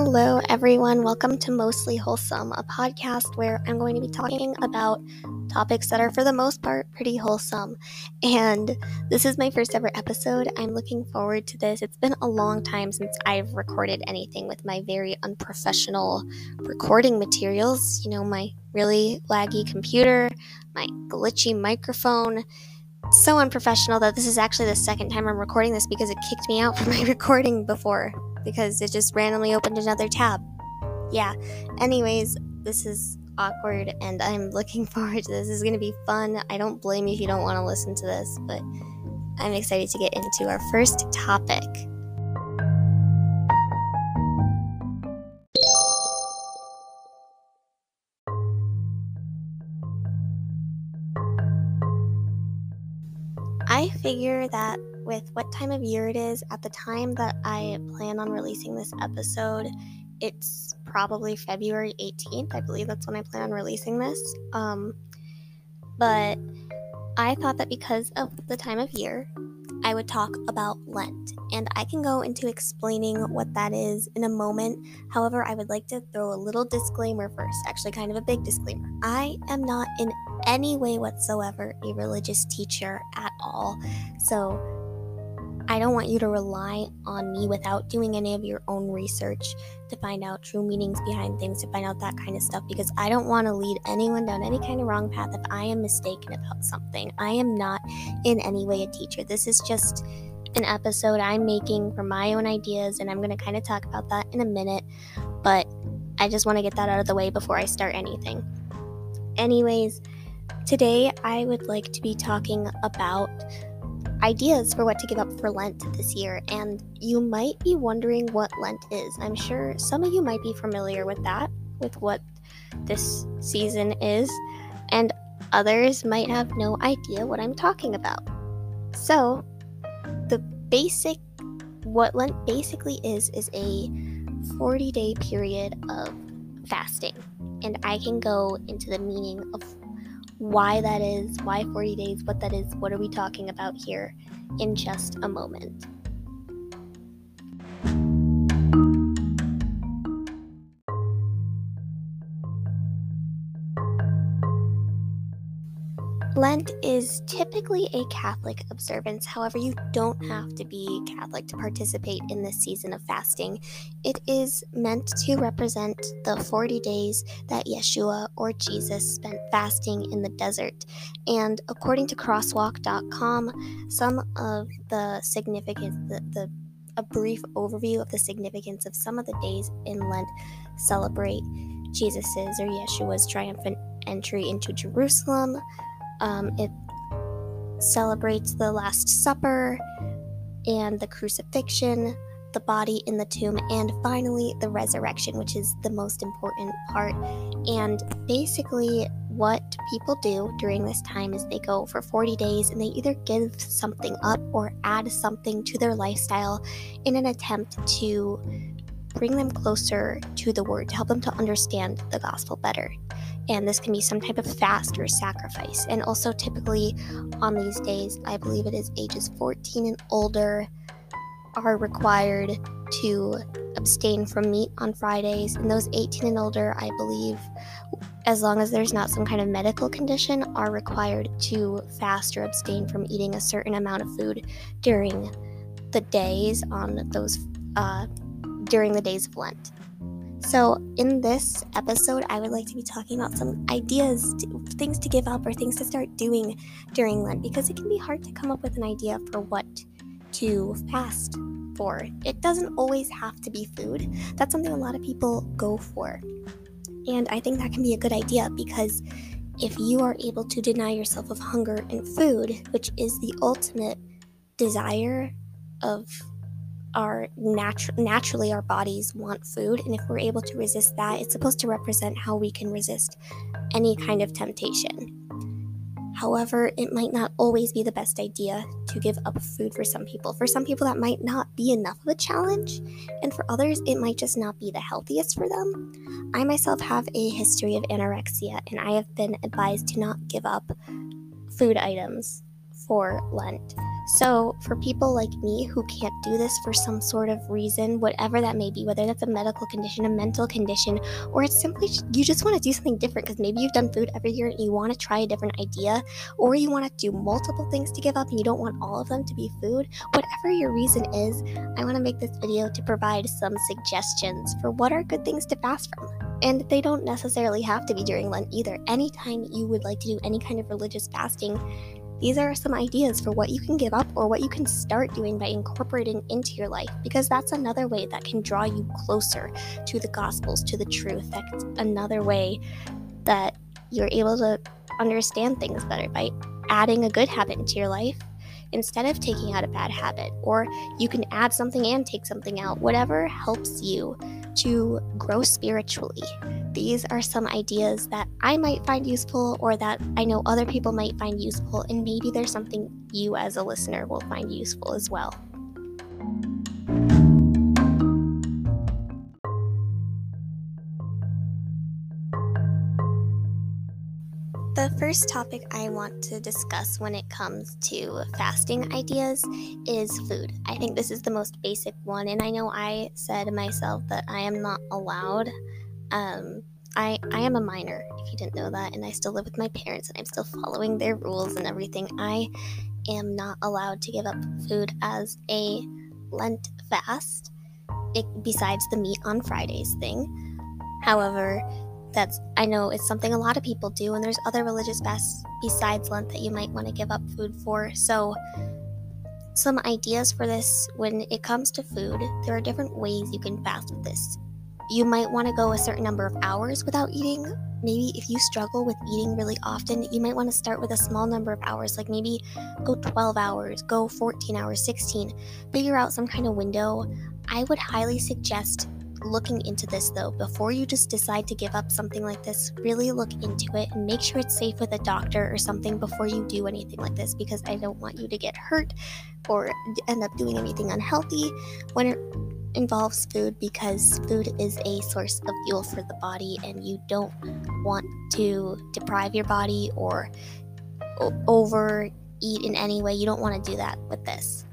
Hello, everyone. Welcome to Mostly Wholesome, a podcast where I'm going to be talking about topics that are, for the most part, pretty wholesome. And this is my first ever episode. I'm looking forward to this. It's been a long time since I've recorded anything with my very unprofessional recording materials. You know, my really laggy computer, my glitchy microphone. So unprofessional that this is actually the second time I'm recording this because it kicked me out from my recording before because it just randomly opened another tab. Yeah. Anyways, this is awkward and I'm looking forward to this. This is going to be fun. I don't blame you if you don't want to listen to this, but I'm excited to get into our first topic. I figure that with what time of year it is at the time that I plan on releasing this episode. It's probably February 18th. I believe that's when I plan on releasing this. Um, but I thought that because of the time of year, I would talk about Lent, and I can go into explaining what that is in a moment. However, I would like to throw a little disclaimer first, actually, kind of a big disclaimer. I am not in any way whatsoever a religious teacher at all, so I don't want you to rely on me without doing any of your own research to find out true meanings behind things, to find out that kind of stuff, because I don't want to lead anyone down any kind of wrong path if I am mistaken about something. I am not in any way a teacher. This is just an episode I'm making for my own ideas, and I'm going to kind of talk about that in a minute, but I just want to get that out of the way before I start anything. Anyways, today I would like to be talking about ideas for what to give up for Lent this year, and you might be wondering what Lent is. I'm sure some of you might be familiar with that, with what this season is, and others might have no idea what I'm talking about. So, the basic, what Lent basically is, is a 40 day period of fasting. And I can go into the meaning of why that is, why 40 days, what that is, what are we talking about here in just a moment. Lent is typically a Catholic observance. However, you don't have to be Catholic to participate in this season of fasting. It is meant to represent the 40 days that Yeshua or Jesus spent fasting in the desert. And according to crosswalk.com, some of the significance, the, the a brief overview of the significance of some of the days in Lent celebrate Jesus's or Yeshua's triumphant entry into Jerusalem, um, it celebrates the Last Supper and the crucifixion, the body in the tomb, and finally the resurrection, which is the most important part. And basically, what people do during this time is they go for 40 days and they either give something up or add something to their lifestyle in an attempt to bring them closer to the word, to help them to understand the gospel better and this can be some type of fast or sacrifice. And also, typically on these days, I believe it is ages 14 and older are required to abstain from meat on Fridays, and those 18 and older, I believe, as long as there's not some kind of medical condition, are required to fast or abstain from eating a certain amount of food during the days on those uh, during the days of Lent. So, in this episode, I would like to be talking about some ideas, to, things to give up, or things to start doing during Lent because it can be hard to come up with an idea for what to fast for. It doesn't always have to be food, that's something a lot of people go for. And I think that can be a good idea because if you are able to deny yourself of hunger and food, which is the ultimate desire of our natu- naturally our bodies want food and if we're able to resist that it's supposed to represent how we can resist any kind of temptation. However it might not always be the best idea to give up food for some people. For some people that might not be enough of a challenge and for others it might just not be the healthiest for them. I myself have a history of anorexia and i have been advised to not give up food items for lent So, for people like me who can't do this for some sort of reason, whatever that may be, whether that's a medical condition, a mental condition, or it's simply you just want to do something different because maybe you've done food every year and you want to try a different idea, or you want to do multiple things to give up and you don't want all of them to be food, whatever your reason is, I want to make this video to provide some suggestions for what are good things to fast from. And they don't necessarily have to be during Lent either. Anytime you would like to do any kind of religious fasting, these are some ideas for what you can give up or what you can start doing by incorporating into your life, because that's another way that can draw you closer to the Gospels, to the truth. That's another way that you're able to understand things better by adding a good habit into your life instead of taking out a bad habit. Or you can add something and take something out, whatever helps you to grow spiritually. These are some ideas that I might find useful or that I know other people might find useful, and maybe there's something you as a listener will find useful as well. The first topic I want to discuss when it comes to fasting ideas is food. I think this is the most basic one, and I know I said myself that I am not allowed. Um, I, I am a minor, if you didn't know that, and I still live with my parents and I'm still following their rules and everything. I am not allowed to give up food as a Lent fast, it, besides the meat on Fridays thing. However, that's I know it's something a lot of people do, and there's other religious fasts besides Lent that you might want to give up food for. So, some ideas for this when it comes to food, there are different ways you can fast with this. You might want to go a certain number of hours without eating. Maybe if you struggle with eating really often, you might want to start with a small number of hours, like maybe go 12 hours, go 14 hours, 16. Figure out some kind of window. I would highly suggest looking into this though, before you just decide to give up something like this, really look into it and make sure it's safe with a doctor or something before you do anything like this because I don't want you to get hurt or end up doing anything unhealthy when it involves food because food is a source of fuel for the body and you don't want to deprive your body or overeat in any way. You don't want to do that with this.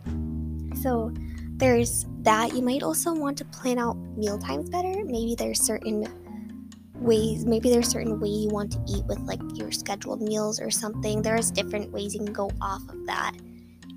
So, there's that. You might also want to plan out meal times better. Maybe there's certain ways, maybe there's certain way you want to eat with like your scheduled meals or something. There's different ways you can go off of that.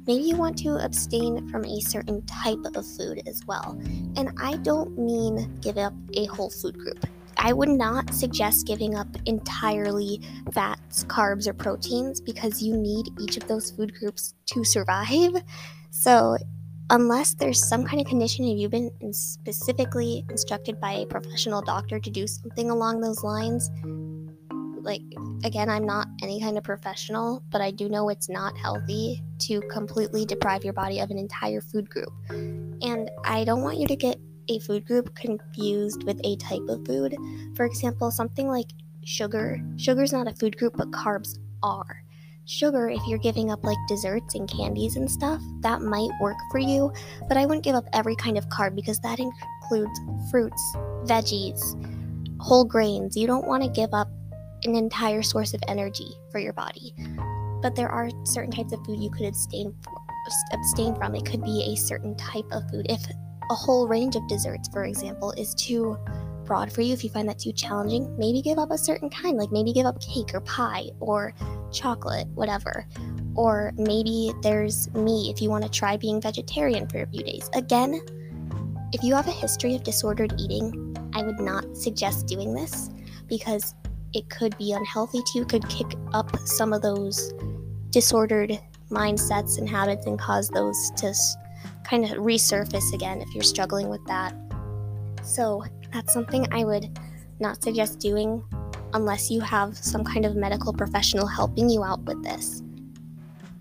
Maybe you want to abstain from a certain type of food as well. And I don't mean give up a whole food group. I would not suggest giving up entirely fats, carbs, or proteins because you need each of those food groups to survive. So unless there's some kind of condition and you've been specifically instructed by a professional doctor to do something along those lines like again i'm not any kind of professional but i do know it's not healthy to completely deprive your body of an entire food group and i don't want you to get a food group confused with a type of food for example something like sugar sugar is not a food group but carbs are sugar if you're giving up like desserts and candies and stuff. That might work for you, but I wouldn't give up every kind of carb because that includes fruits, veggies, whole grains. You don't want to give up an entire source of energy for your body. But there are certain types of food you could abstain abstain from. It could be a certain type of food. If a whole range of desserts, for example, is too broad for you, if you find that too challenging, maybe give up a certain kind, like maybe give up cake or pie or chocolate, whatever. Or maybe there's me if you want to try being vegetarian for a few days. Again, if you have a history of disordered eating, I would not suggest doing this because it could be unhealthy to you, could kick up some of those disordered mindsets and habits and cause those to kind of resurface again if you're struggling with that. So, that's something I would not suggest doing unless you have some kind of medical professional helping you out with this.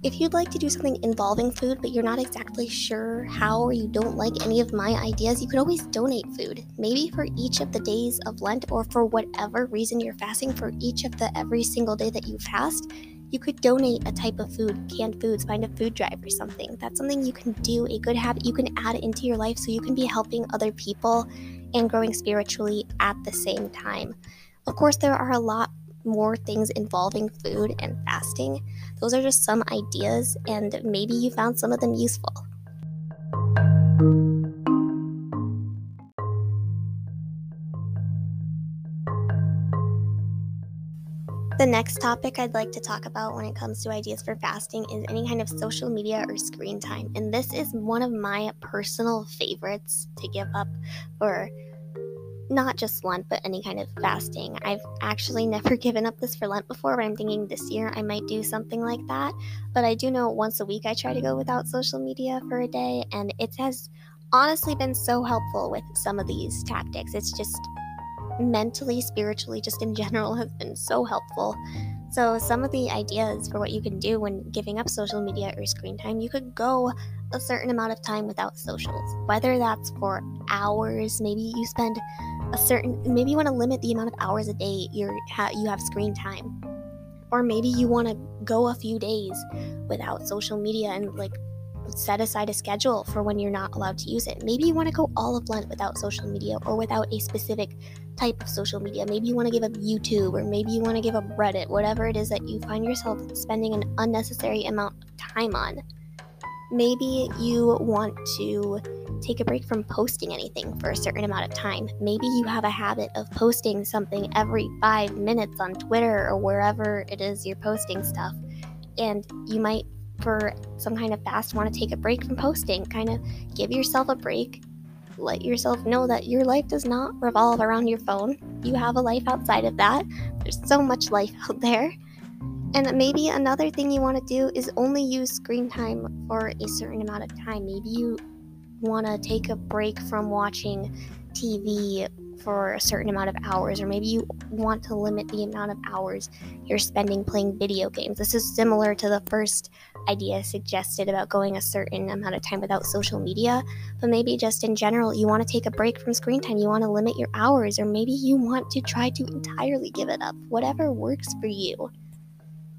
If you'd like to do something involving food, but you're not exactly sure how or you don't like any of my ideas, you could always donate food. Maybe for each of the days of Lent or for whatever reason you're fasting, for each of the every single day that you fast, you could donate a type of food, canned foods, find a food drive or something. That's something you can do, a good habit you can add into your life so you can be helping other people and growing spiritually at the same time. Of course, there are a lot more things involving food and fasting. Those are just some ideas, and maybe you found some of them useful. The next topic I'd like to talk about when it comes to ideas for fasting is any kind of social media or screen time. And this is one of my personal favorites to give up for not just Lent, but any kind of fasting. I've actually never given up this for Lent before, but I'm thinking this year I might do something like that. But I do know once a week I try to go without social media for a day, and it has honestly been so helpful with some of these tactics. It's just mentally, spiritually, just in general, has been so helpful. So, some of the ideas for what you can do when giving up social media or screen time, you could go a certain amount of time without socials, whether that's for hours, maybe you spend a certain, maybe you want to limit the amount of hours a day you're, ha- you have screen time. Or maybe you want to go a few days without social media and like set aside a schedule for when you're not allowed to use it. Maybe you want to go all of Lent without social media or without a specific type of social media. Maybe you want to give up YouTube or maybe you want to give up Reddit, whatever it is that you find yourself spending an unnecessary amount of time on. Maybe you want to take a break from posting anything for a certain amount of time. Maybe you have a habit of posting something every five minutes on Twitter or wherever it is you're posting stuff. And you might, for some kind of fast, want to take a break from posting. Kind of give yourself a break let yourself know that your life does not revolve around your phone. You have a life outside of that. There's so much life out there. And maybe another thing you want to do is only use screen time for a certain amount of time. Maybe you want to take a break from watching TV for a certain amount of hours, or maybe you want to limit the amount of hours you're spending playing video games. This is similar to the first idea suggested about going a certain amount of time without social media, but maybe just in general, you want to take a break from screen time, you want to limit your hours, or maybe you want to try to entirely give it up, whatever works for you.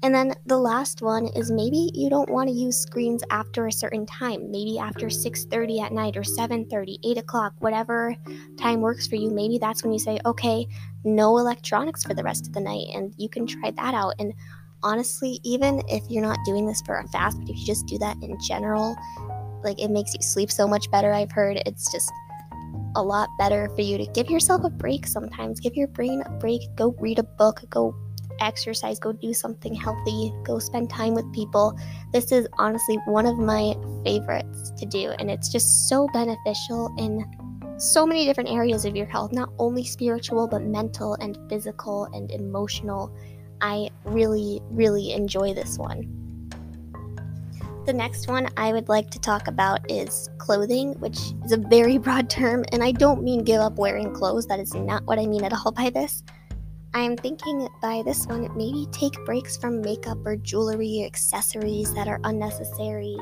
And then the last one is maybe you don't want to use screens after a certain time. Maybe after 6:30 at night or 7:30, 8 o'clock, whatever time works for you. Maybe that's when you say, okay, no electronics for the rest of the night, and you can try that out. And honestly, even if you're not doing this for a fast, but if you just do that in general, like it makes you sleep so much better. I've heard it's just a lot better for you to give yourself a break sometimes. Give your brain a break. Go read a book. Go exercise. Go do something healthy. Go spend time with people. This is honestly one of my favorites to do, and it's just so beneficial in so many different areas of your health, not only spiritual, but mental and physical and emotional I really, really enjoy this one. The next one I would like to talk about is clothing, which is a very broad term, and I don't mean give up wearing clothes. That is not what I mean at all by this. I am thinking by this one, maybe take breaks from makeup or jewelry or accessories that are unnecessary.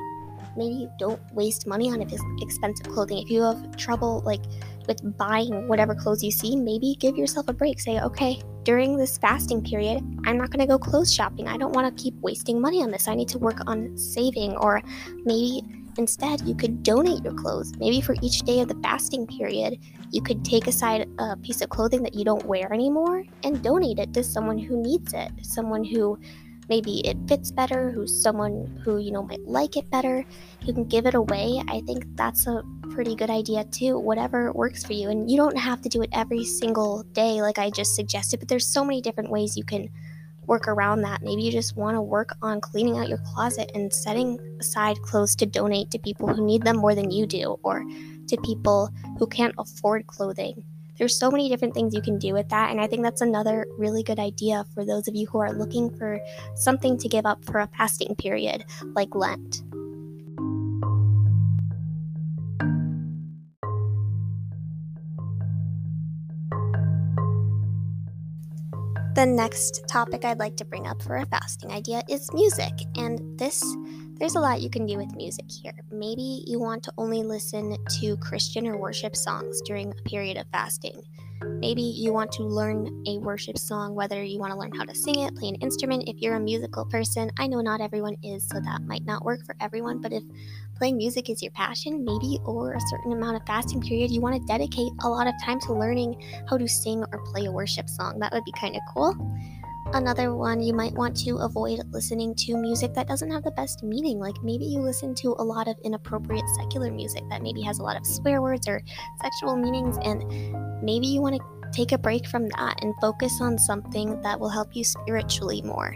Maybe don't waste money on expensive clothing. If you have trouble, like, with buying whatever clothes you see, maybe give yourself a break. Say, okay, during this fasting period, I'm not going to go clothes shopping. I don't want to keep wasting money on this. I need to work on saving. Or maybe instead, you could donate your clothes. Maybe for each day of the fasting period, you could take aside a piece of clothing that you don't wear anymore and donate it to someone who needs it, someone who maybe it fits better, who's someone who, you know, might like it better. You can give it away. I think that's a pretty good idea too, whatever works for you. And you don't have to do it every single day like I just suggested, but there's so many different ways you can work around that. Maybe you just want to work on cleaning out your closet and setting aside clothes to donate to people who need them more than you do or to people who can't afford clothing. There's so many different things you can do with that, and I think that's another really good idea for those of you who are looking for something to give up for a fasting period like Lent. The next topic I'd like to bring up for a fasting idea is music, and this there's a lot you can do with music here. Maybe you want to only listen to Christian or worship songs during a period of fasting. Maybe you want to learn a worship song, whether you want to learn how to sing it, play an instrument. If you're a musical person, I know not everyone is, so that might not work for everyone. But if playing music is your passion, maybe or a certain amount of fasting period, you want to dedicate a lot of time to learning how to sing or play a worship song. That would be kind of cool. Another one, you might want to avoid listening to music that doesn't have the best meaning. Like maybe you listen to a lot of inappropriate secular music that maybe has a lot of swear words or sexual meanings, and maybe you want to take a break from that and focus on something that will help you spiritually more.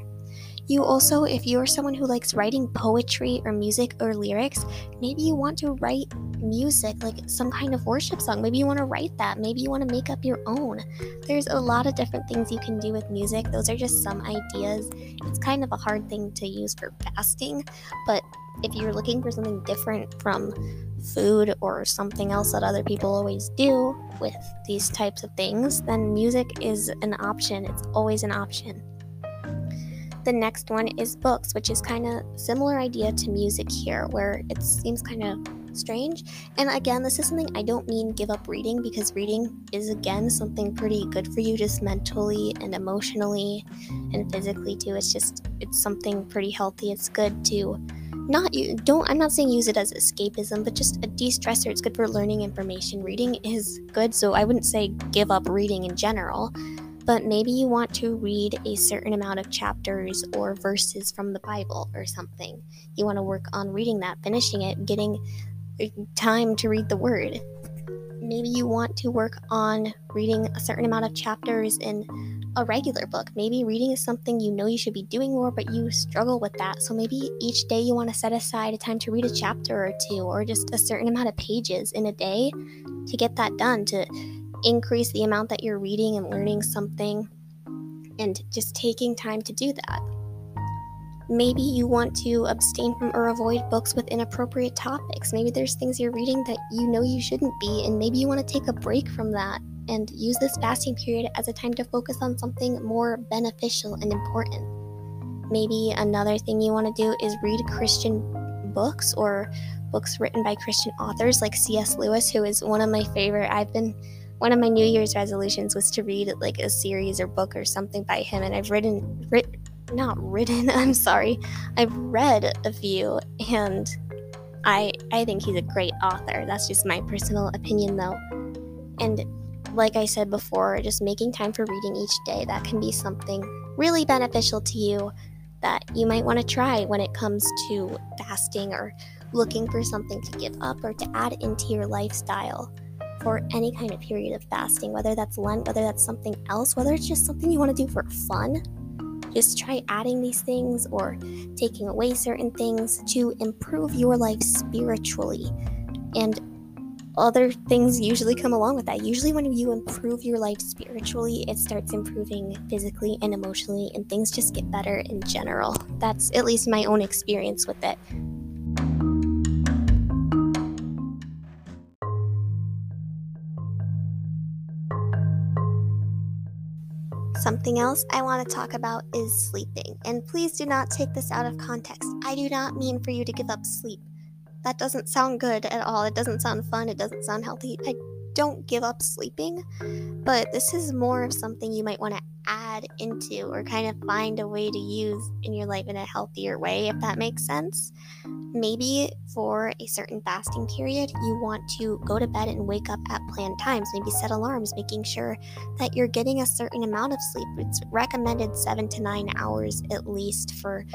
You also, if you're someone who likes writing poetry or music or lyrics, maybe you want to write music, like some kind of worship song. Maybe you want to write that. Maybe you want to make up your own. There's a lot of different things you can do with music. Those are just some ideas. It's kind of a hard thing to use for fasting, but if you're looking for something different from food or something else that other people always do with these types of things, then music is an option. It's always an option. The next one is books, which is kind of similar idea to music here, where it seems kind of strange. And again, this is something I don't mean give up reading because reading is again something pretty good for you just mentally and emotionally and physically too. It's just it's something pretty healthy. It's good to not you don't I'm not saying use it as escapism, but just a de-stressor. It's good for learning information. Reading is good, so I wouldn't say give up reading in general but maybe you want to read a certain amount of chapters or verses from the Bible or something. You want to work on reading that, finishing it, getting uh, time to read the word. Maybe you want to work on reading a certain amount of chapters in a regular book. Maybe reading is something you know you should be doing more, but you struggle with that. So maybe each day you want to set aside a time to read a chapter or two, or just a certain amount of pages in a day to get that done, to increase the amount that you're reading and learning mm-hmm. something and just taking time to do that. Maybe you want to abstain from or avoid books with inappropriate topics. Maybe there's things you're reading that you know you shouldn't be, and maybe you want to take a break from that and use this fasting period as a time to focus on something more beneficial and important. Maybe another thing you want to do is read Christian books or books written by Christian authors like C.S. Lewis, who is one of my favorite. I've been one of my New Year's resolutions was to read like a series or book or something by him, and I've written, writ, not written. I'm sorry, I've read a few, and I I think he's a great author. That's just my personal opinion, though. And like I said before, just making time for reading each day that can be something really beneficial to you that you might want to try when it comes to fasting or looking for something to give up or to add into your lifestyle for any kind of period of fasting, whether that's Lent, whether that's something else, whether it's just something you want to do for fun. Just try adding these things or taking away certain things to improve your life spiritually. And other things usually come along with that. Usually, when you improve your life spiritually, it starts improving physically and emotionally, and things just get better in general. That's at least my own experience with it. Something else I want to talk about is sleeping. And please do not take this out of context. I do not mean for you to give up sleep. That doesn't sound good at all. It doesn't sound fun. It doesn't sound healthy. I don't give up sleeping, but this is more of something you might want to add into or kind of find a way to use in your life in a healthier way, if that makes sense. Maybe for a certain fasting period, you want to go to bed and wake up at planned times, maybe set alarms, making sure that you're getting a certain amount of sleep. It's recommended seven to nine hours at least for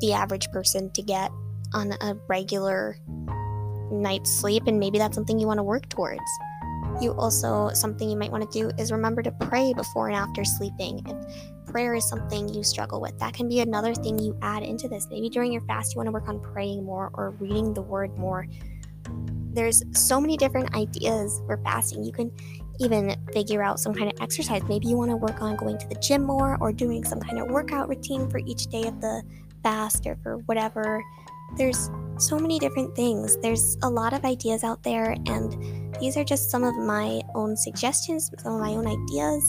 the average person to get on a regular night's sleep, and maybe that's something you want to work towards. You also, something you might want to do is remember to pray before and after sleeping. If prayer is something you struggle with, that can be another thing you add into this. Maybe during your fast, you want to work on praying more or reading the word more. There's so many different ideas for fasting. You can even figure out some kind of exercise. Maybe you want to work on going to the gym more or doing some kind of workout routine for each day of the fast or for whatever. There's so many different things. There's a lot of ideas out there, and these are just some of my own suggestions, some of my own ideas.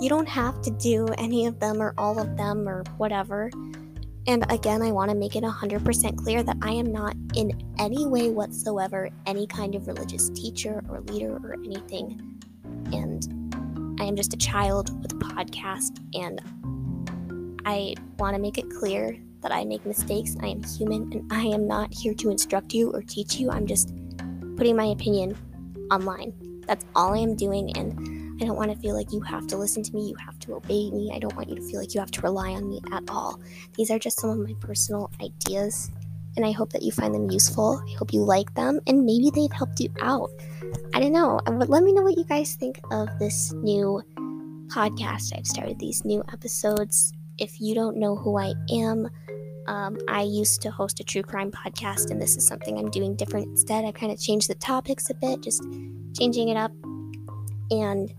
You don't have to do any of them or all of them or whatever. And again, I want to make it 100% clear that I am not in any way whatsoever any kind of religious teacher or leader or anything. And I am just a child with a podcast, and I want to make it clear that I make mistakes. I am human and I am not here to instruct you or teach you. I'm just putting my opinion online. That's all I am doing. And I don't want to feel like you have to listen to me, you have to obey me. I don't want you to feel like you have to rely on me at all. These are just some of my personal ideas, and I hope that you find them useful. I hope you like them, and maybe they've helped you out. I don't know, uh, but let me know what you guys think of this new podcast I've started, these new episodes. If you don't know who I am, um, I used to host a true crime podcast, and this is something I'm doing different instead. I've kind of changed the topics a bit, just changing it up. And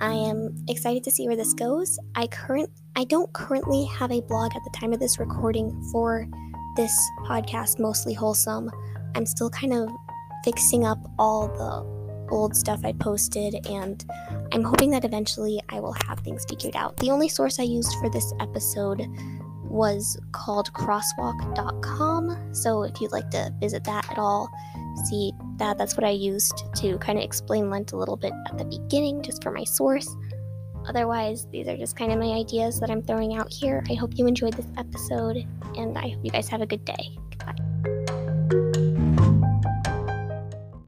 I am excited to see where this goes. I current I don't currently have a blog at the time of this recording for this podcast, mostly wholesome. I'm still kind of fixing up all the old stuff I posted, and I'm hoping that eventually I will have things figured out. The only source I used for this episode was called crosswalk.com. So if you'd like to visit that at all, see that that's what I used to kind of explain Lent a little bit at the beginning, just for my source. Otherwise, these are just kind of my ideas that I'm throwing out here. I hope you enjoyed this episode, and I hope you guys have a good day. Goodbye.